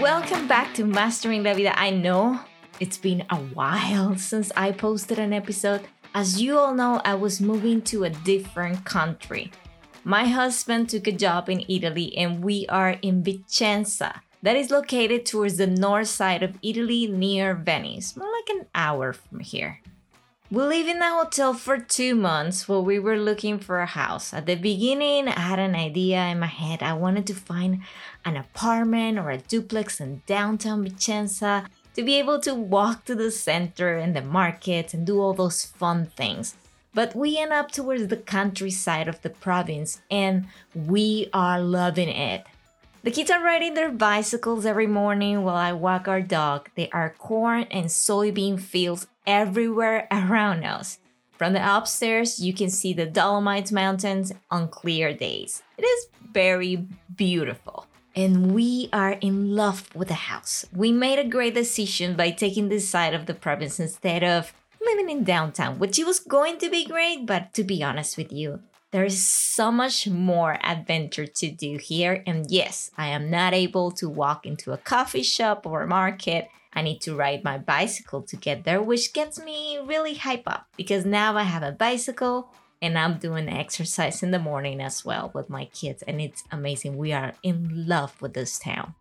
Welcome back to Mastering La Vida. I know it's been a while since I posted an episode. As you all know, I was moving to a different country. My husband took a job in Italy and we are in Vicenza. That is located towards the north side of Italy near Venice, more like an hour from here. We lived in a hotel for two months while we were looking for a house. At the beginning, I had an idea in my head. I wanted to find an apartment or a duplex in downtown Vicenza to be able to walk to the center and the markets and do all those fun things. But we end up towards the countryside of the province and we are loving it. The kids are riding their bicycles every morning while I walk our dog. There are corn and soybean fields everywhere around us. From the upstairs, you can see the Dolomites Mountains on clear days. It is very beautiful. And we are in love with the house. We made a great decision by taking this side of the province instead of living in downtown, which was going to be great, but to be honest with you, there is so much more adventure to do here. And yes, I am not able to walk into a coffee shop or a market I need to ride my bicycle to get there, which gets me really hype up because now I have a bicycle and I'm doing exercise in the morning as well with my kids, and it's amazing. We are in love with this town.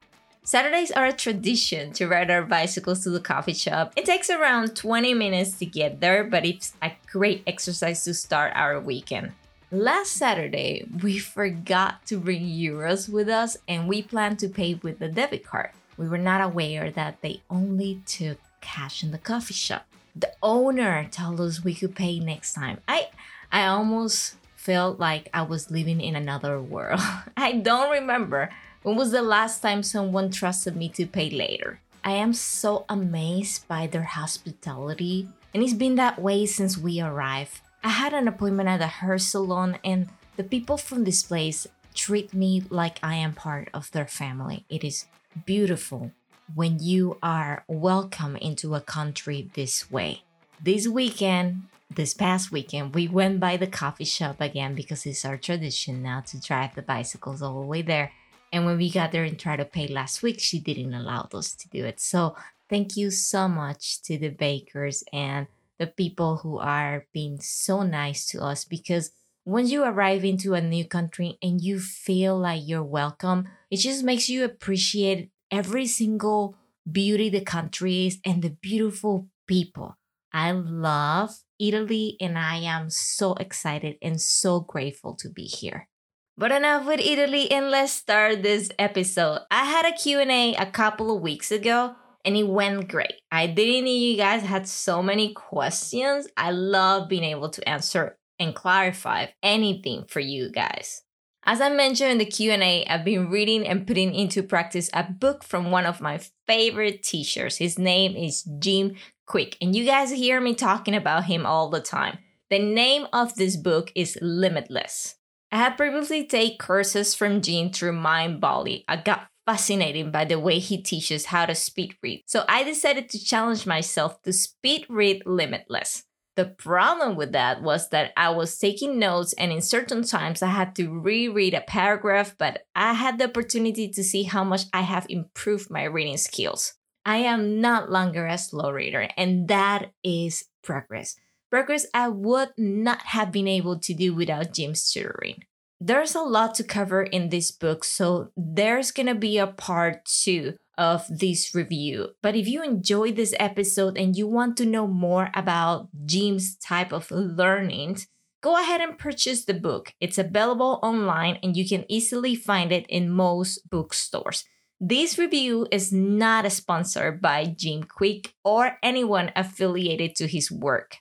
Saturdays are a tradition to ride our bicycles to the coffee shop. It takes around 20 minutes to get there, but it's a great exercise to start our weekend. Last Saturday, we forgot to bring euros with us and we planned to pay with the debit card. We were not aware that they only took cash in the coffee shop. The owner told us we could pay next time. I I almost felt like I was living in another world. I don't remember when was the last time someone trusted me to pay later. I am so amazed by their hospitality, and it's been that way since we arrived. I had an appointment at a hair salon, and the people from this place treat me like I am part of their family. It is beautiful when you are welcome into a country this way. This weekend, this past weekend, we went by the coffee shop again because it's our tradition now to drive the bicycles all the way there. And when we got there and tried to pay last week, she didn't allow us to do it. So thank you so much to the bakers and the people who are being so nice to us because once you arrive into a new country and you feel like you're welcome, it just makes you appreciate every single beauty the country is and the beautiful people. I love Italy and I am so excited and so grateful to be here. But enough with Italy and let's start this episode. I had a Q&A a couple of weeks ago and it went great. I didn't know you guys had so many questions. I love being able to answer and clarify anything for you guys. As I mentioned in the Q&A, I've been reading and putting into practice a book from one of my favorite teachers. His name is Jim Kwik, and you guys hear me talking about him all the time. The name of this book is Limitless. I had previously taken courses from Jim through Mindvalley. I got fascinated by the way he teaches how to speed read. So I decided to challenge myself to speed read Limitless. The problem with that was that I was taking notes, and in certain times I had to reread a paragraph, but I had the opportunity to see how much I have improved my reading skills. I am not longer a slow reader, and that is progress. Progress I would not have been able to do without Jim's tutoring. There's a lot to cover in this book, so there's gonna be a part two of this review. But if you enjoyed this episode and you want to know more about Jim's type of learning, go ahead and purchase the book. It's available online and you can easily find it in most bookstores. This review is not a sponsor by Jim Kwik or anyone affiliated to his work.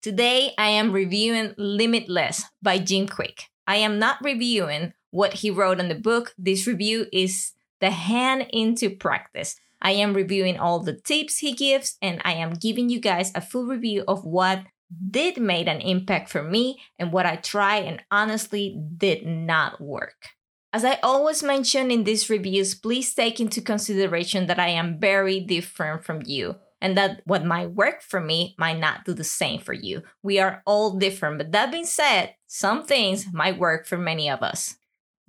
Today, I am reviewing Limitless by Jim Kwik. I am not reviewing what he wrote in the book. This review is the hand into practice. I am reviewing all the tips he gives and I am giving you guys a full review of what did make an impact for me and what I tried and honestly did not work. As I always mention in these reviews, please take into consideration that I am very different from you and that what might work for me might not do the same for you. We are all different, but that being said, some things might work for many of us.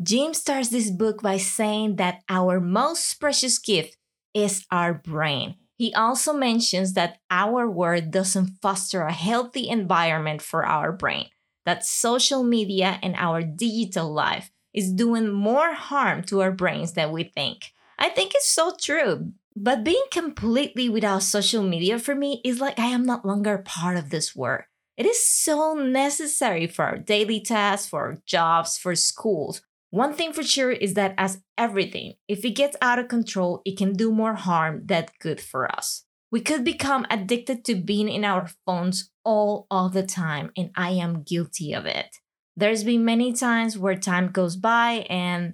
Jim starts this book by saying that our most precious gift is our brain. He also mentions that our word doesn't foster a healthy environment for our brain, that social media and our digital life is doing more harm to our brains than we think. I think it's so true. But being completely without social media for me is like I am not longer part of this world. It is so necessary for our daily tasks, for our jobs, for schools. One thing for sure is that, as everything, if it gets out of control, it can do more harm than good for us. We could become addicted to being in our phones all of the time, and I am guilty of it. There's been many times where time goes by and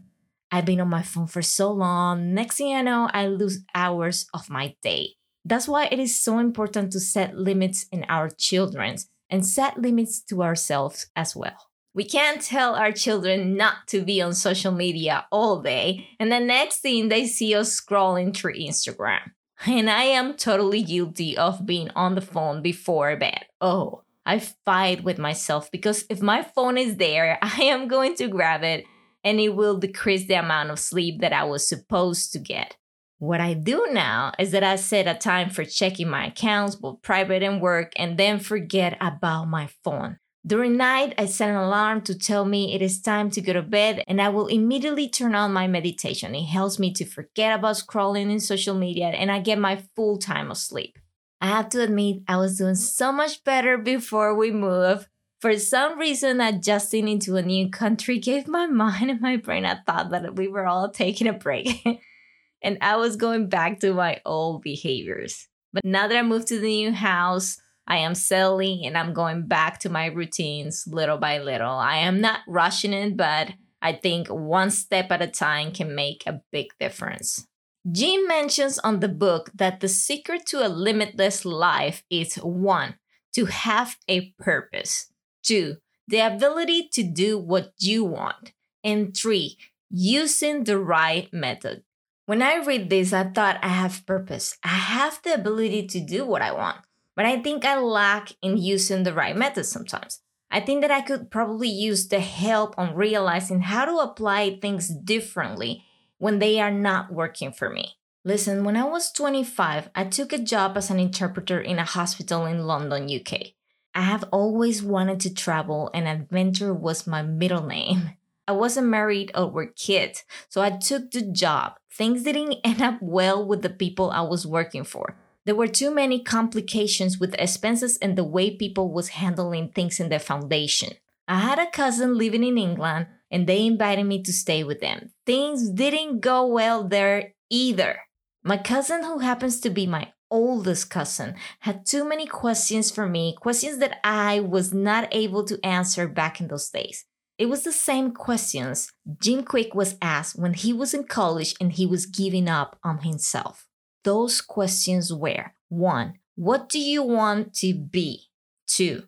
I've been on my phone for so long. Next thing I know, I lose hours of my day. That's why it is so important to set limits in our children's and set limits to ourselves as well. We can't tell our children not to be on social media all day, and the next thing they see us scrolling through Instagram. And I am totally guilty of being on the phone before bed. Oh, I fight with myself because if my phone is there, I am going to grab it and it will decrease the amount of sleep that I was supposed to get. What I do now is that I set a time for checking my accounts, both private and work, and then forget about my phone. During night, I set an alarm to tell me it is time to go to bed, and I will immediately turn on my meditation. It helps me to forget about scrolling in social media, and I get my full time of sleep. I have to admit, I was doing so much better before we moved. For some reason, adjusting into a new country gave my mind and my brain a thought that we were all taking a break. and I was going back to my old behaviors. But now that I moved to the new house, I am settling and I'm going back to my routines little by little. I am not rushing it, but I think one step at a time can make a big difference. Jim mentions on the book that the secret to a limitless life is one, to have a purpose, two, the ability to do what you want, and three, using the right method. When I read this, I thought I have purpose. I have the ability to do what I want but I think I lack in using the right methods sometimes. I think that I could probably use the help on realizing how to apply things differently when they are not working for me. Listen, when I was 25, I took a job as an interpreter in a hospital in London, UK. I have always wanted to travel, and adventure was my middle name. I wasn't married or were kids, so I took the job. Things didn't end up well with the people I was working for. There were too many complications with expenses and the way people was handling things in their foundation. I had a cousin living in England and they invited me to stay with them. Things didn't go well there either. My cousin, who happens to be my oldest cousin, had too many questions for me, questions that I was not able to answer back in those days. It was the same questions Jim Kwik was asked when he was in college and he was giving up on himself those questions were one, what do you want to be? Two,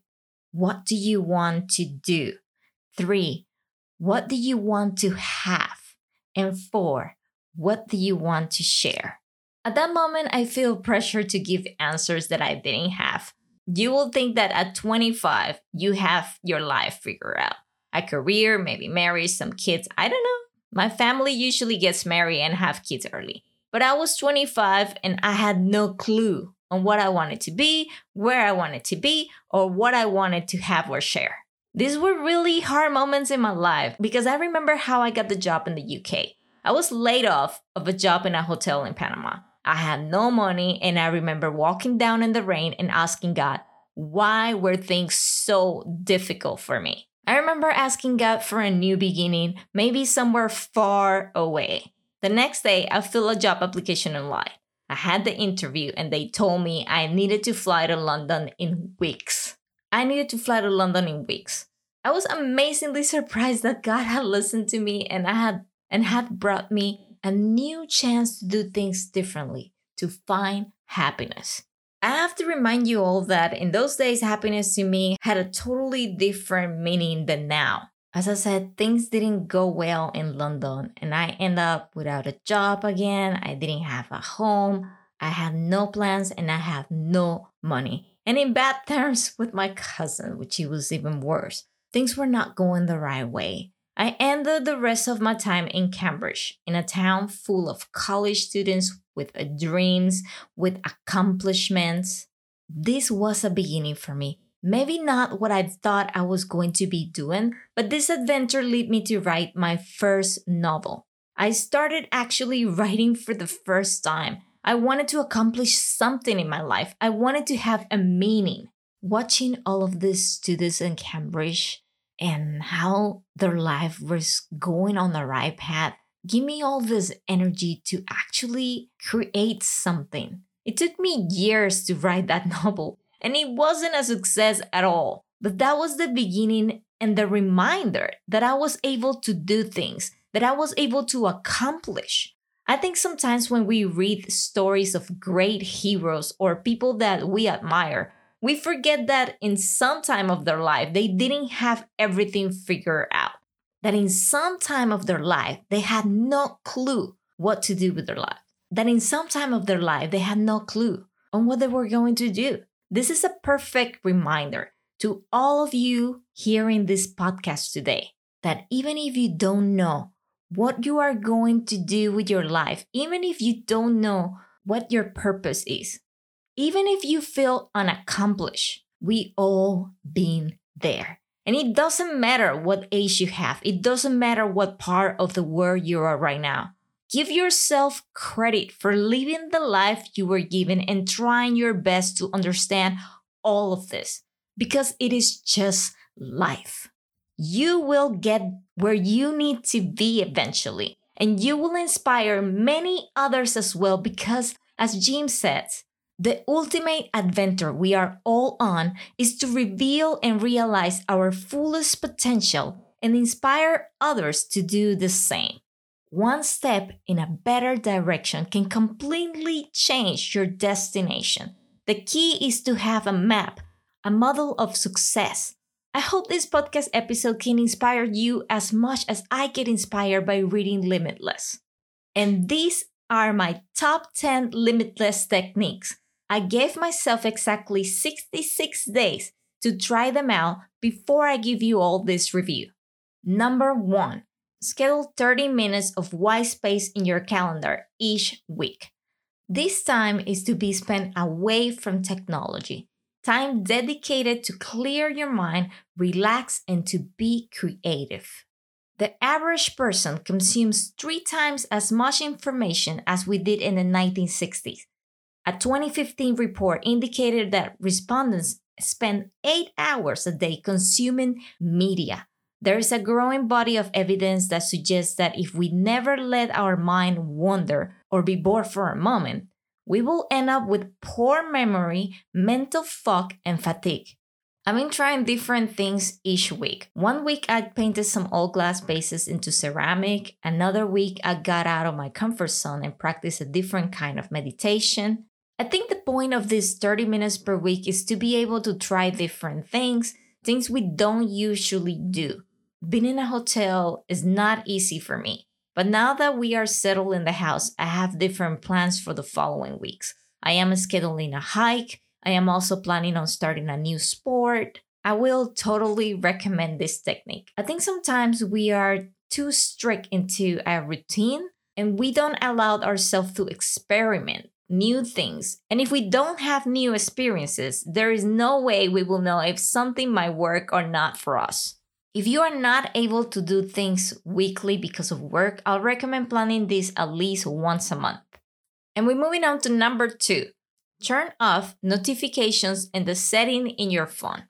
what do you want to do? Three, what do you want to have? And four, what do you want to share? At that moment, I feel pressure to give answers that I didn't have. You will think that at 25, you have your life figured out a career, maybe marry some kids. I don't know. My family usually gets married and have kids early. But I was 25 and I had no clue on what I wanted to be, where I wanted to be, or what I wanted to have or share. These were really hard moments in my life because I remember how I got the job in the UK. I was laid off of a job in a hotel in Panama. I had no money, and I remember walking down in the rain and asking God, why were things so difficult for me? I remember asking God for a new beginning, maybe somewhere far away. The next day, I filled a job application online. I had the interview and they told me I needed to fly to London in weeks. I needed to fly to London in weeks. I was amazingly surprised that God had listened to me and I had and had brought me a new chance to do things differently, to find happiness. I have to remind you all that in those days happiness to me had a totally different meaning than now. As I said, things didn't go well in London, and I end up without a job again. I didn't have a home. I had no plans and I had no money. And in bad terms with my cousin, which was even worse. Things were not going the right way. I ended the rest of my time in Cambridge, in a town full of college students with dreams, with accomplishments. This was a beginning for me. Maybe not what I thought I was going to be doing, but this adventure led me to write my first novel. I started actually writing for the first time. I wanted to accomplish something in my life. I wanted to have a meaning. Watching all of these students in Cambridge and how their life was going on the right path give me all this energy to actually create something. It took me years to write that novel, and it wasn't a success at all. But that was the beginning and the reminder that I was able to do things, that I was able to accomplish. I think sometimes when we read stories of great heroes or people that we admire, we forget that in some time of their life, they didn't have everything figured out. That in some time of their life, they had no clue what to do with their life. That in some time of their life, they had no clue on what they were going to do. This is a perfect reminder to all of you hearing this podcast today that even if you don't know what you are going to do with your life, even if you don't know what your purpose is, even if you feel unaccomplished, we all been there. And it doesn't matter what age you have. It doesn't matter what part of the world you are right now. Give yourself credit for living the life you were given and trying your best to understand all of this because it is just life. You will get where you need to be eventually, and you will inspire many others as well because, as Jim says, the ultimate adventure we are all on is to reveal and realize our fullest potential and inspire others to do the same. One step in a better direction can completely change your destination. The key is to have a map, a model of success. I hope this podcast episode can inspire you as much as I get inspired by reading Limitless. And these are my top 10 limitless techniques I gave myself exactly 66 days to try them out before I give you all this review. Number one, schedule 30 minutes of white space in your calendar each week. This time is to be spent away from technology, time dedicated to clear your mind, relax, and to be creative. The average person consumes three times as much information as we did in the 1960s. A 2015 report indicated that respondents spend eight hours a day consuming media. There is a growing body of evidence that suggests that if we never let our mind wander or be bored for a moment, we will end up with poor memory, mental fog, and fatigue. I've been trying different things each week. One week I painted some old glass vases into ceramic. Another week I got out of my comfort zone and practiced a different kind of meditation. I think the point of this 30 minutes per week is to be able to try different things, things we don't usually do. Being in a hotel is not easy for me, but now that we are settled in the house, I have different plans for the following weeks. I am scheduling a hike. I am also planning on starting a new sport. I will totally recommend this technique. I think sometimes we are too strict into a routine and we don't allow ourselves to experiment new things. And if we don't have new experiences, there is no way we will know if something might work or not for us. If you are not able to do things weekly because of work, I'll recommend planning this at least once a month. And we're moving on to number two turn off notifications and the setting in your phone.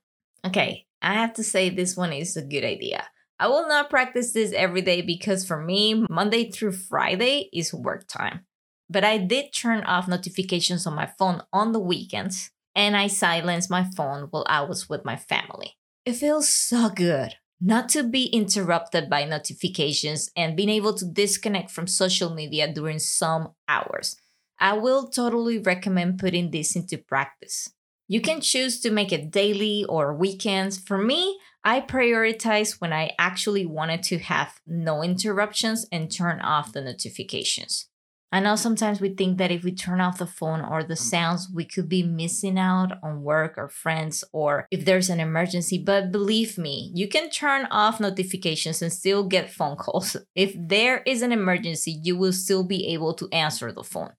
Okay, I have to say this one is a good idea. I will not practice this every day because for me, Monday through Friday is work time. But I did turn off notifications on my phone on the weekends and I silenced my phone while I was with my family. It feels so good not to be interrupted by notifications and being able to disconnect from social media during some hours. I will totally recommend putting this into practice. You can choose to make it daily or weekends. For me, I prioritize when I actually wanted to have no interruptions and turn off the notifications. I know sometimes we think that if we turn off the phone or the sounds, we could be missing out on work or friends or if there's an emergency. But believe me, you can turn off notifications and still get phone calls. If there is an emergency, you will still be able to answer the phone.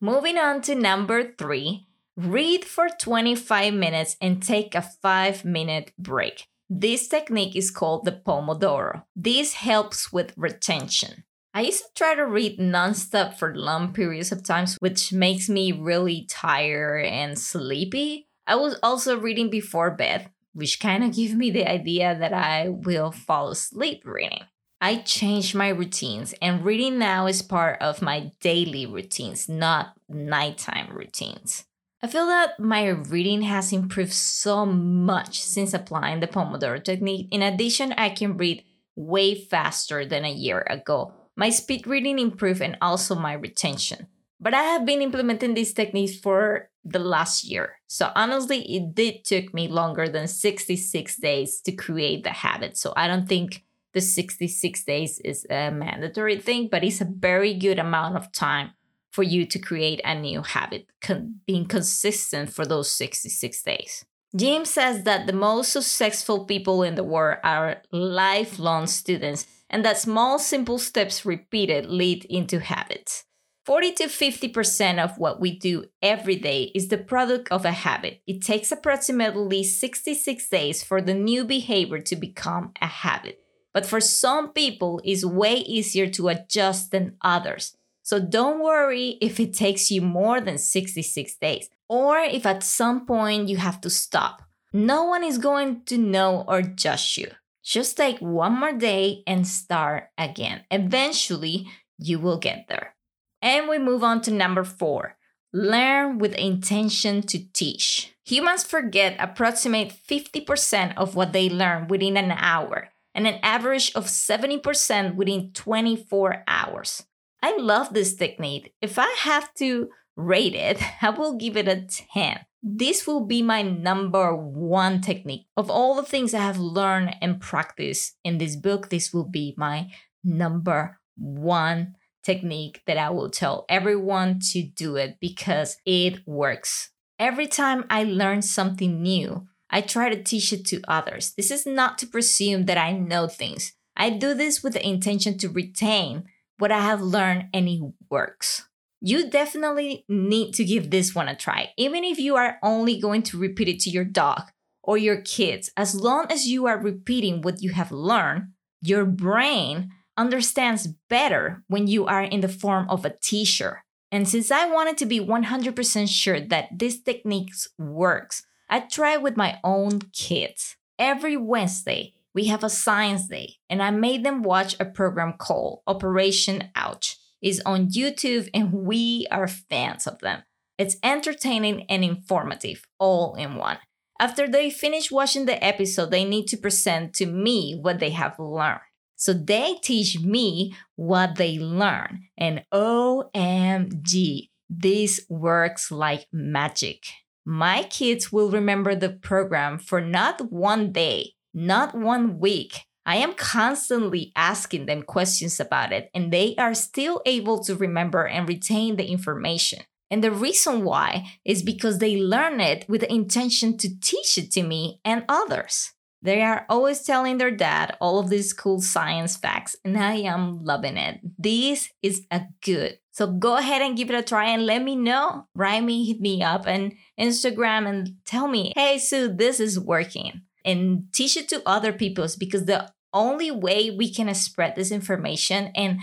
Moving on to number three read for 25 minutes and take a five minute break. This technique is called the Pomodoro. This helps with retention. I used to try to read nonstop for long periods of times, which makes me really tired and sleepy. I was also reading before bed, which kind of gives me the idea that I will fall asleep reading. I changed my routines, and reading now is part of my daily routines, not nighttime routines. I feel that my reading has improved so much since applying the Pomodoro technique. In addition, I can read way faster than a year ago. My speed reading improved and also my retention. But I have been implementing these techniques for the last year. So honestly, it did took me longer than 66 days to create the habit. So I don't think the 66 days is a mandatory thing, but it's a very good amount of time for you to create a new habit, con- being consistent for those 66 days. Jim says that the most successful people in the world are lifelong students and that small, simple steps repeated lead into habits. 40 to 50% of what we do every day is the product of a habit. It takes approximately 66 days for the new behavior to become a habit. But for some people, it's way easier to adjust than others. So don't worry if it takes you more than 66 days or if at some point you have to stop. No one is going to know or judge you. Just take one more day and start again. Eventually, you will get there. And we move on to number four learn with intention to teach. Humans forget approximate 50% of what they learn within an hour and an average of 70% within 24 hours. I love this technique. If I have to rate it, I will give it a 10. This will be my number one technique. Of all the things I have learned and practiced in this book, this will be my number one technique that I will tell everyone to do it because it works. Every time I learn something new, I try to teach it to others. This is not to presume that I know things. I do this with the intention to retain what I have learned and it works. You definitely need to give this one a try, even if you are only going to repeat it to your dog or your kids. As long as you are repeating what you have learned, your brain understands better when you are in the form of a teacher. And since I wanted to be 100% sure that this technique works, I try with my own kids. Every Wednesday, we have a science day, and I made them watch a program called Operation Ouch. It's on YouTube, and we are fans of them. It's entertaining and informative, all in one. After they finish watching the episode, they need to present to me what they have learned. So they teach me what they learn. And OMG, this works like magic. My kids will remember the program for not one day, not one week. I am constantly asking them questions about it, and they are still able to remember and retain the information. And the reason why is because they learn it with the intention to teach it to me and others. They are always telling their dad all of these cool science facts, and I am loving it. This is a good. So go ahead and give it a try and let me know. Write me, hit me up on Instagram and tell me, hey, Sue, this is working. And teach it to other people because the only way we can spread this information and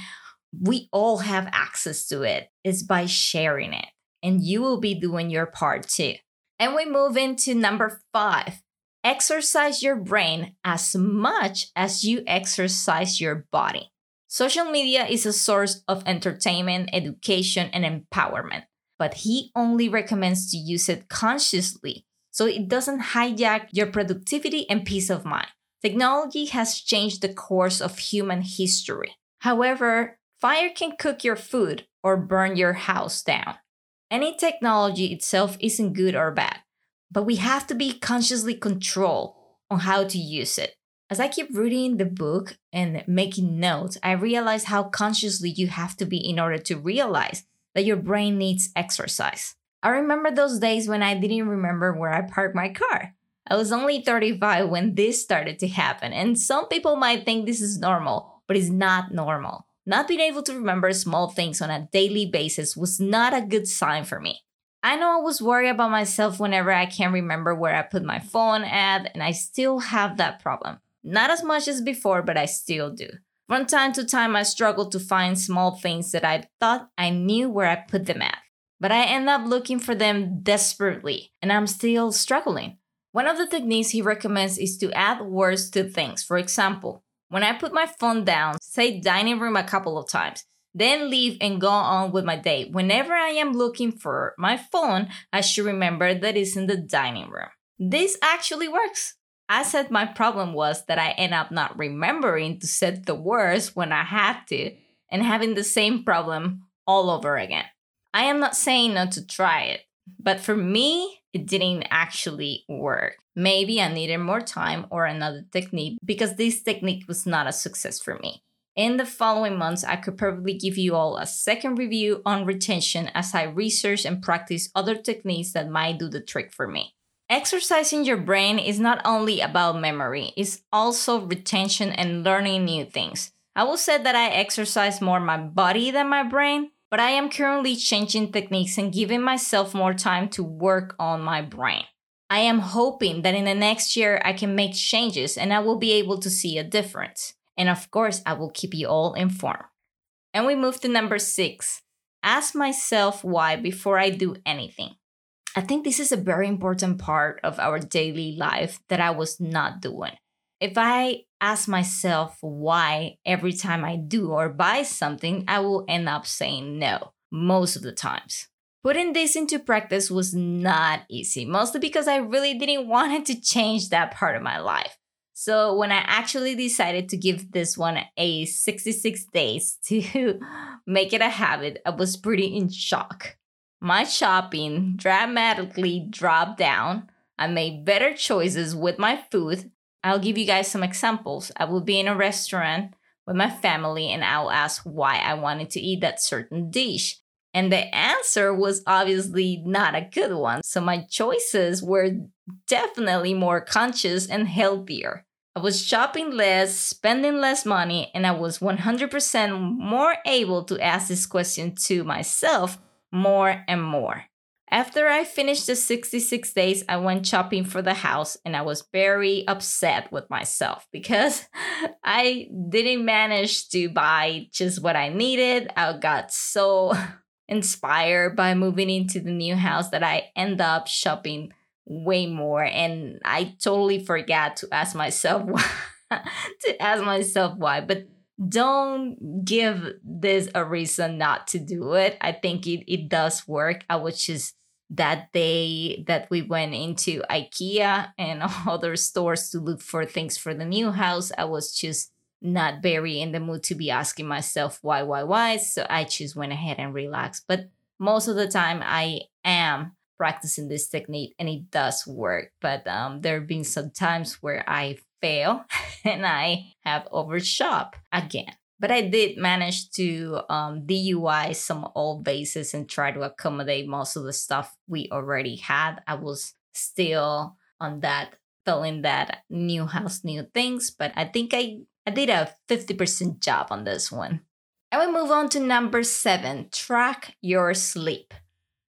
we all have access to it is by sharing it. And you will be doing your part too. And we move into number five Exercise your brain as much as you exercise your body. Social media is a source of entertainment, education, and empowerment, but he only recommends to use it consciously so it doesn't hijack your productivity and peace of mind. Technology has changed the course of human history. However, fire can cook your food or burn your house down. Any technology itself isn't good or bad but we have to be consciously controlled on how to use it. As I keep reading the book and making notes, I realize how consciously you have to be in order to realize that your brain needs exercise. I remember those days when I didn't remember where I parked my car. I was only 35 when this started to happen, and some people might think this is normal, but it's not normal. not being able to remember small things on a daily basis was not a good sign for me. I know I was worried about myself whenever I can't remember where I put my phone at, and I still have that problem. Not as much as before, but I still do. From time to time, I struggle to find small things that I thought I knew where I put them at, but I end up looking for them desperately, and I'm still struggling. One of the techniques he recommends is to add words to things. For example, when I put my phone down, say dining room a couple of times, then leave and go on with my day. Whenever I am looking for my phone, I should remember that it's in the dining room. This actually works. I said my problem was that I end up not remembering to set the words when I had to and having the same problem all over again. I am not saying not to try it, but for me, it didn't actually work. Maybe I needed more time or another technique because this technique was not a success for me. In the following months, I could probably give you all a second review on retention as I research and practice other techniques that might do the trick for me. Exercising your brain is not only about memory, it's also retention and learning new things. I will say that I exercise more my body than my brain, but I am currently changing techniques and giving myself more time to work on my brain. I am hoping that in the next year I can make changes and I will be able to see a difference. And of course, I will keep you all informed. And we move to number six ask myself why before I do anything. I think this is a very important part of our daily life that I was not doing. If I ask myself why every time I do or buy something, I will end up saying no most of the times. Putting this into practice was not easy, mostly because I really didn't want it to change that part of my life. So when I actually decided to give this one a 66 days to make it a habit, I was pretty in shock my shopping dramatically dropped down. I made better choices with my food. I'll give you guys some examples. I will be in a restaurant with my family and I'll ask why I wanted to eat that certain dish. And the answer was obviously not a good one. So my choices were definitely more conscious and healthier. I was shopping less, spending less money, and I was 100% more able to ask this question to myself more and more. After I finished the 66 days, I went shopping for the house and I was very upset with myself because I didn't manage to buy just what I needed. I got so inspired by moving into the new house that I end up shopping way more and I totally forgot to ask myself why to ask myself why. But don't give this a reason not to do it. I think it, it does work. I was just that day that we went into IKEA and other stores to look for things for the new house, I was just not very in the mood to be asking myself why, why, why. So I just went ahead and relaxed. But most of the time, I am practicing this technique and it does work. But um, there have been some times where I fail and I have overshop again. But I did manage to um, DIY some old bases and try to accommodate most of the stuff we already had. I was still on that feeling that new house, new things, but I think I, I did a 50% job on this one. And we move on to number seven track your sleep.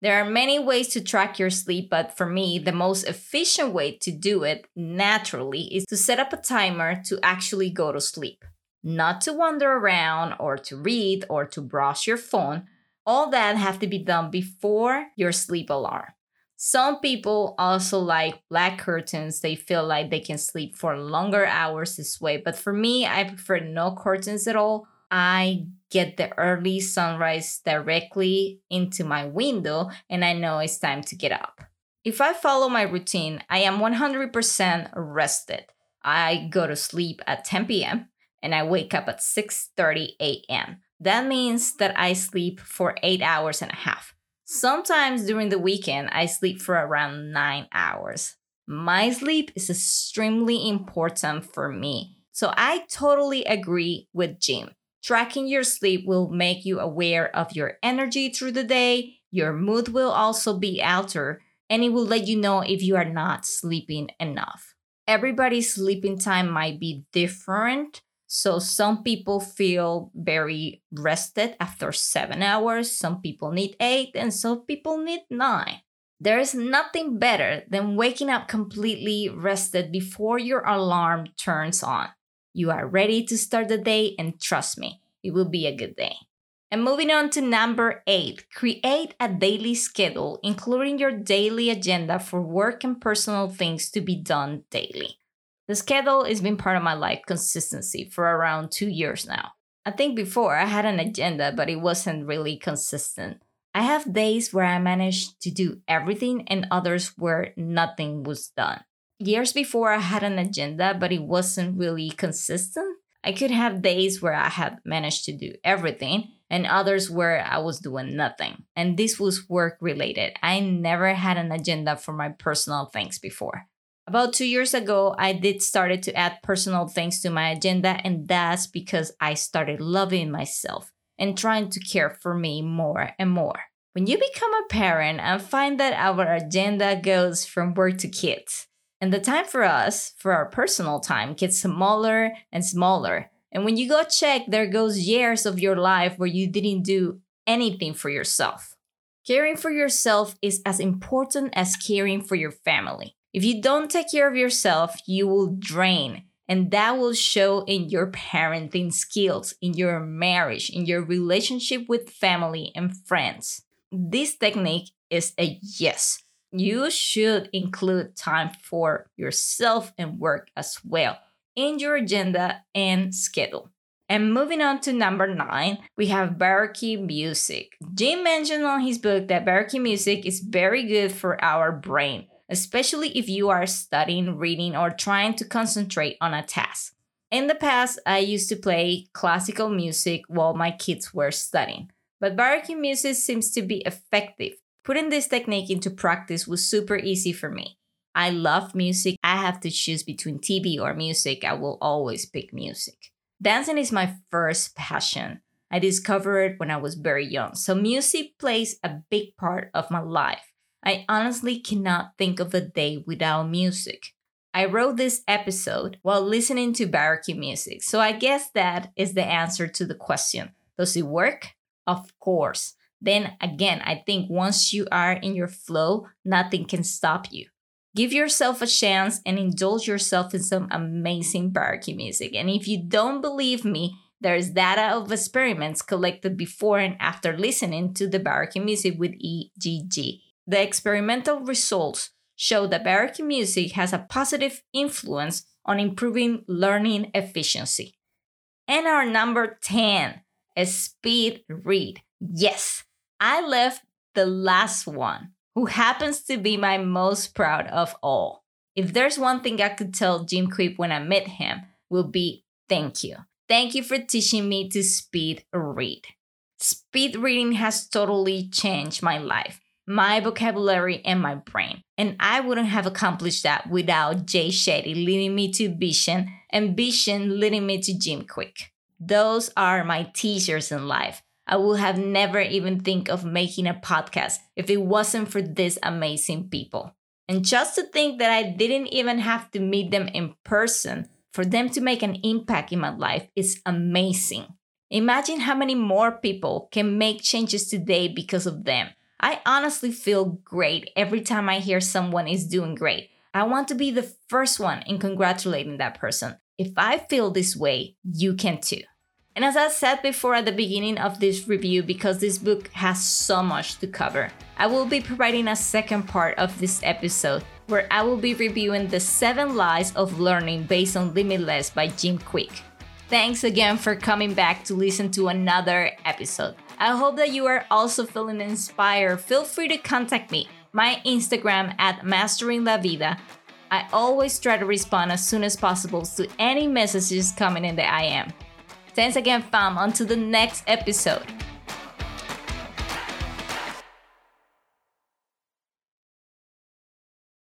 There are many ways to track your sleep, but for me, the most efficient way to do it naturally is to set up a timer to actually go to sleep. Not to wander around or to read or to brush your phone. All that have to be done before your sleep alarm. Some people also like black curtains. They feel like they can sleep for longer hours this way. But for me, I prefer no curtains at all I get the early sunrise directly into my window and I know it's time to get up. If I follow my routine, I am 100% rested. I go to sleep at 10 p.m. and I wake up at 6:30 a.m. That means that I sleep for 8 hours and a half. Sometimes during the weekend, I sleep for around 9 hours. My sleep is extremely important for me. So I totally agree with Jim. Tracking your sleep will make you aware of your energy through the day. Your mood will also be altered, and it will let you know if you are not sleeping enough. Everybody's sleeping time might be different. So some people feel very rested after seven hours, some people need eight, and some people need nine. There is nothing better than waking up completely rested before your alarm turns on. You are ready to start the day, and trust me, it will be a good day. And moving on to number eight, create a daily schedule, including your daily agenda for work and personal things to be done daily. The schedule has been part of my life consistency for around two years now. I think before I had an agenda, but it wasn't really consistent. I have days where I managed to do everything and others where nothing was done. Years before, I had an agenda, but it wasn't really consistent. I could have days where I had managed to do everything and others where I was doing nothing. And this was work related. I never had an agenda for my personal things before. About two years ago, I did started to add personal things to my agenda, and that's because I started loving myself and trying to care for me more and more. When you become a parent and find that our agenda goes from work to kids, and the time for us, for our personal time, gets smaller and smaller. And when you go check, there goes years of your life where you didn't do anything for yourself. Caring for yourself is as important as caring for your family. If you don't take care of yourself, you will drain and that will show in your parenting skills, in your marriage, in your relationship with family and friends. This technique is a yes. You should include time for yourself and work as well in your agenda and schedule. And moving on to number nine, we have Baroque music. Jim mentioned on his book that Baroque music is very good for our brain especially if you are studying, reading, or trying to concentrate on a task. In the past, I used to play classical music while my kids were studying, but Baroque music seems to be effective. Putting this technique into practice was super easy for me. I love music. I have to choose between TV or music. I will always pick music. Dancing is my first passion. I discovered it when I was very young. So, music plays a big part of my life. I honestly cannot think of a day without music. I wrote this episode while listening to Baroque music, so I guess that is the answer to the question. Does it work? Of course. Then again, I think once you are in your flow, nothing can stop you. Give yourself a chance and indulge yourself in some amazing Baroque music. And if you don't believe me, there's data of experiments collected before and after listening to the Baroque music with EEG. The experimental results show that Baroque music has a positive influence on improving learning efficiency. And our number 10 is speed read. Yes, I left the last one, who happens to be my most proud of all. If there's one thing I could tell Jim Kwik when I met him, will be thank you. Thank you for teaching me to speed read. Speed reading has totally changed my life my vocabulary, and my brain. And I wouldn't have accomplished that without Jay Shetty leading me to Vision and Vision leading me to Jim Kwik. Those are my teachers in life. I would have never even think of making a podcast if it wasn't for these amazing people. And just to think that I didn't even have to meet them in person for them to make an impact in my life is amazing. Imagine how many more people can make changes today because of them. I honestly feel great every time I hear someone is doing great. I want to be the first one in congratulating that person. If I feel this way, you can too. And as I said before at the beginning of this review, because this book has so much to cover, I will be providing a second part of this episode where I will be reviewing the seven lies of learning based on Limitless by Jim Kwik. Thanks again for coming back to listen to another episode. I hope that you are also feeling inspired. Feel free to contact me. My Instagram at Mastering La Vida. I always try to respond as soon as possible to any messages coming in the IM. Thanks again, fam. Until the next episode.